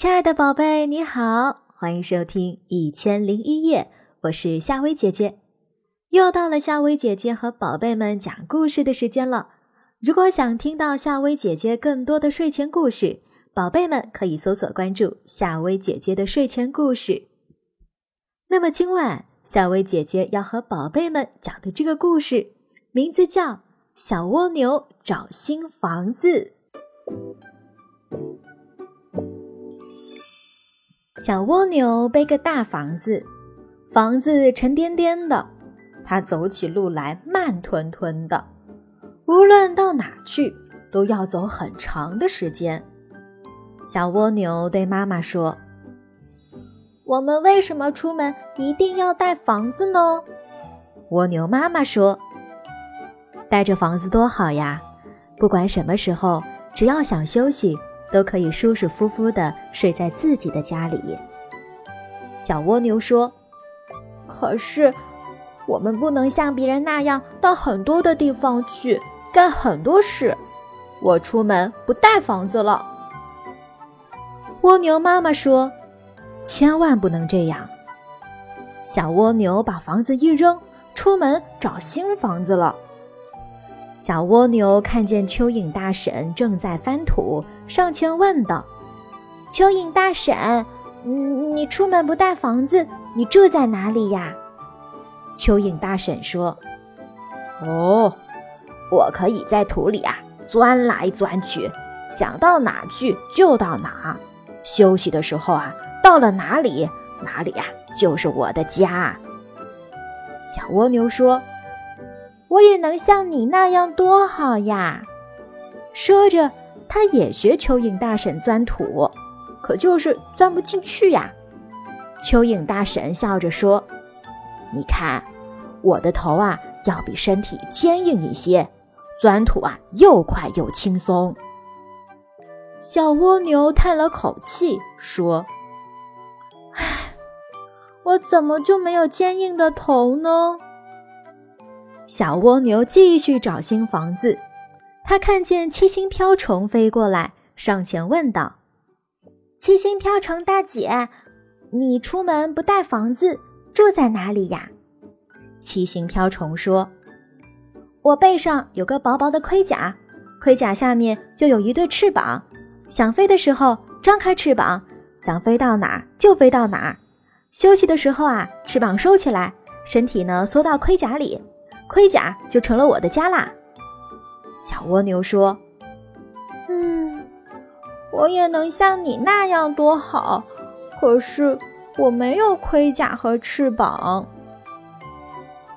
亲爱的宝贝，你好，欢迎收听《一千零一夜》，我是夏薇姐姐。又到了夏薇姐姐和宝贝们讲故事的时间了。如果想听到夏薇姐姐更多的睡前故事，宝贝们可以搜索关注夏薇姐姐的睡前故事。那么今晚夏薇姐姐要和宝贝们讲的这个故事，名字叫《小蜗牛找新房子》。小蜗牛背个大房子，房子沉甸甸的，它走起路来慢吞吞的，无论到哪去都要走很长的时间。小蜗牛对妈妈说：“我们为什么出门一定要带房子呢？”蜗牛妈妈说：“带着房子多好呀，不管什么时候，只要想休息。”都可以舒舒服服地睡在自己的家里。小蜗牛说：“可是，我们不能像别人那样到很多的地方去干很多事。我出门不带房子了。”蜗牛妈妈说：“千万不能这样。”小蜗牛把房子一扔，出门找新房子了。小蜗牛看见蚯蚓大婶正在翻土，上前问道：“蚯蚓大婶，你出门不带房子，你住在哪里呀？”蚯蚓大婶说：“哦，我可以在土里啊钻来钻去，想到哪去就到哪。休息的时候啊，到了哪里，哪里呀就是我的家。”小蜗牛说。我也能像你那样多好呀！说着，他也学蚯蚓大婶钻土，可就是钻不进去呀。蚯蚓大婶笑着说：“你看，我的头啊，要比身体坚硬一些，钻土啊又快又轻松。”小蜗牛叹了口气说：“唉，我怎么就没有坚硬的头呢？”小蜗牛继续找新房子。它看见七星瓢虫飞过来，上前问道：“七星瓢虫大姐，你出门不带房子，住在哪里呀？”七星瓢虫说：“我背上有个薄薄的盔甲，盔甲下面又有一对翅膀。想飞的时候张开翅膀，想飞到哪儿就飞到哪儿。休息的时候啊，翅膀收起来，身体呢缩到盔甲里。”盔甲就成了我的家啦。小蜗牛说：“嗯，我也能像你那样多好，可是我没有盔甲和翅膀。”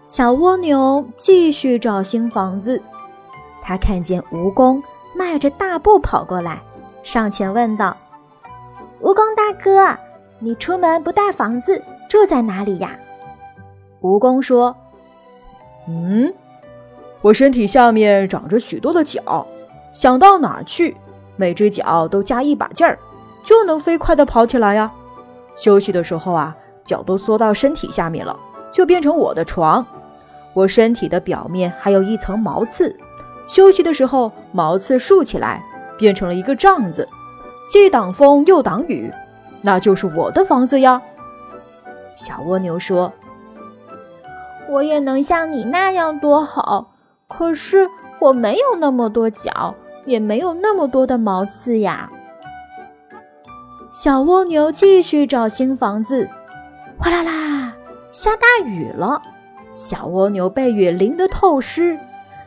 小蜗牛继续找新房子。他看见蜈蚣迈着大步跑过来，上前问道：“蜈蚣大哥，你出门不带房子，住在哪里呀？”蜈蚣说。嗯，我身体下面长着许多的脚，想到哪儿去，每只脚都加一把劲儿，就能飞快地跑起来呀。休息的时候啊，脚都缩到身体下面了，就变成我的床。我身体的表面还有一层毛刺，休息的时候毛刺竖起来，变成了一个帐子，既挡风又挡雨，那就是我的房子呀。小蜗牛说。我也能像你那样多好，可是我没有那么多脚，也没有那么多的毛刺呀。小蜗牛继续找新房子，哗啦啦，下大雨了。小蜗牛被雨淋得透湿，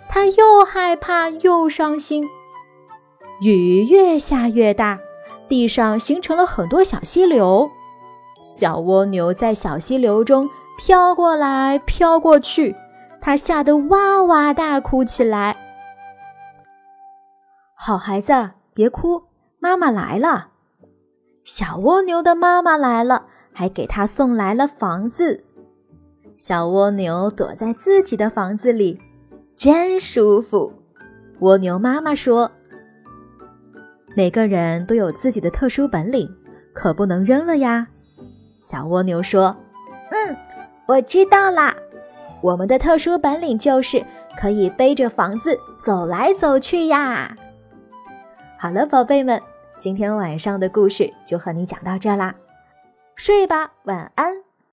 它又害怕又伤心。雨越下越大，地上形成了很多小溪流。小蜗牛在小溪流中。飘过来，飘过去，他吓得哇哇大哭起来。好孩子，别哭，妈妈来了。小蜗牛的妈妈来了，还给他送来了房子。小蜗牛躲在自己的房子里，真舒服。蜗牛妈妈说：“每个人都有自己的特殊本领，可不能扔了呀。”小蜗牛说：“嗯。”我知道啦，我们的特殊本领就是可以背着房子走来走去呀。好了，宝贝们，今天晚上的故事就和你讲到这啦，睡吧，晚安。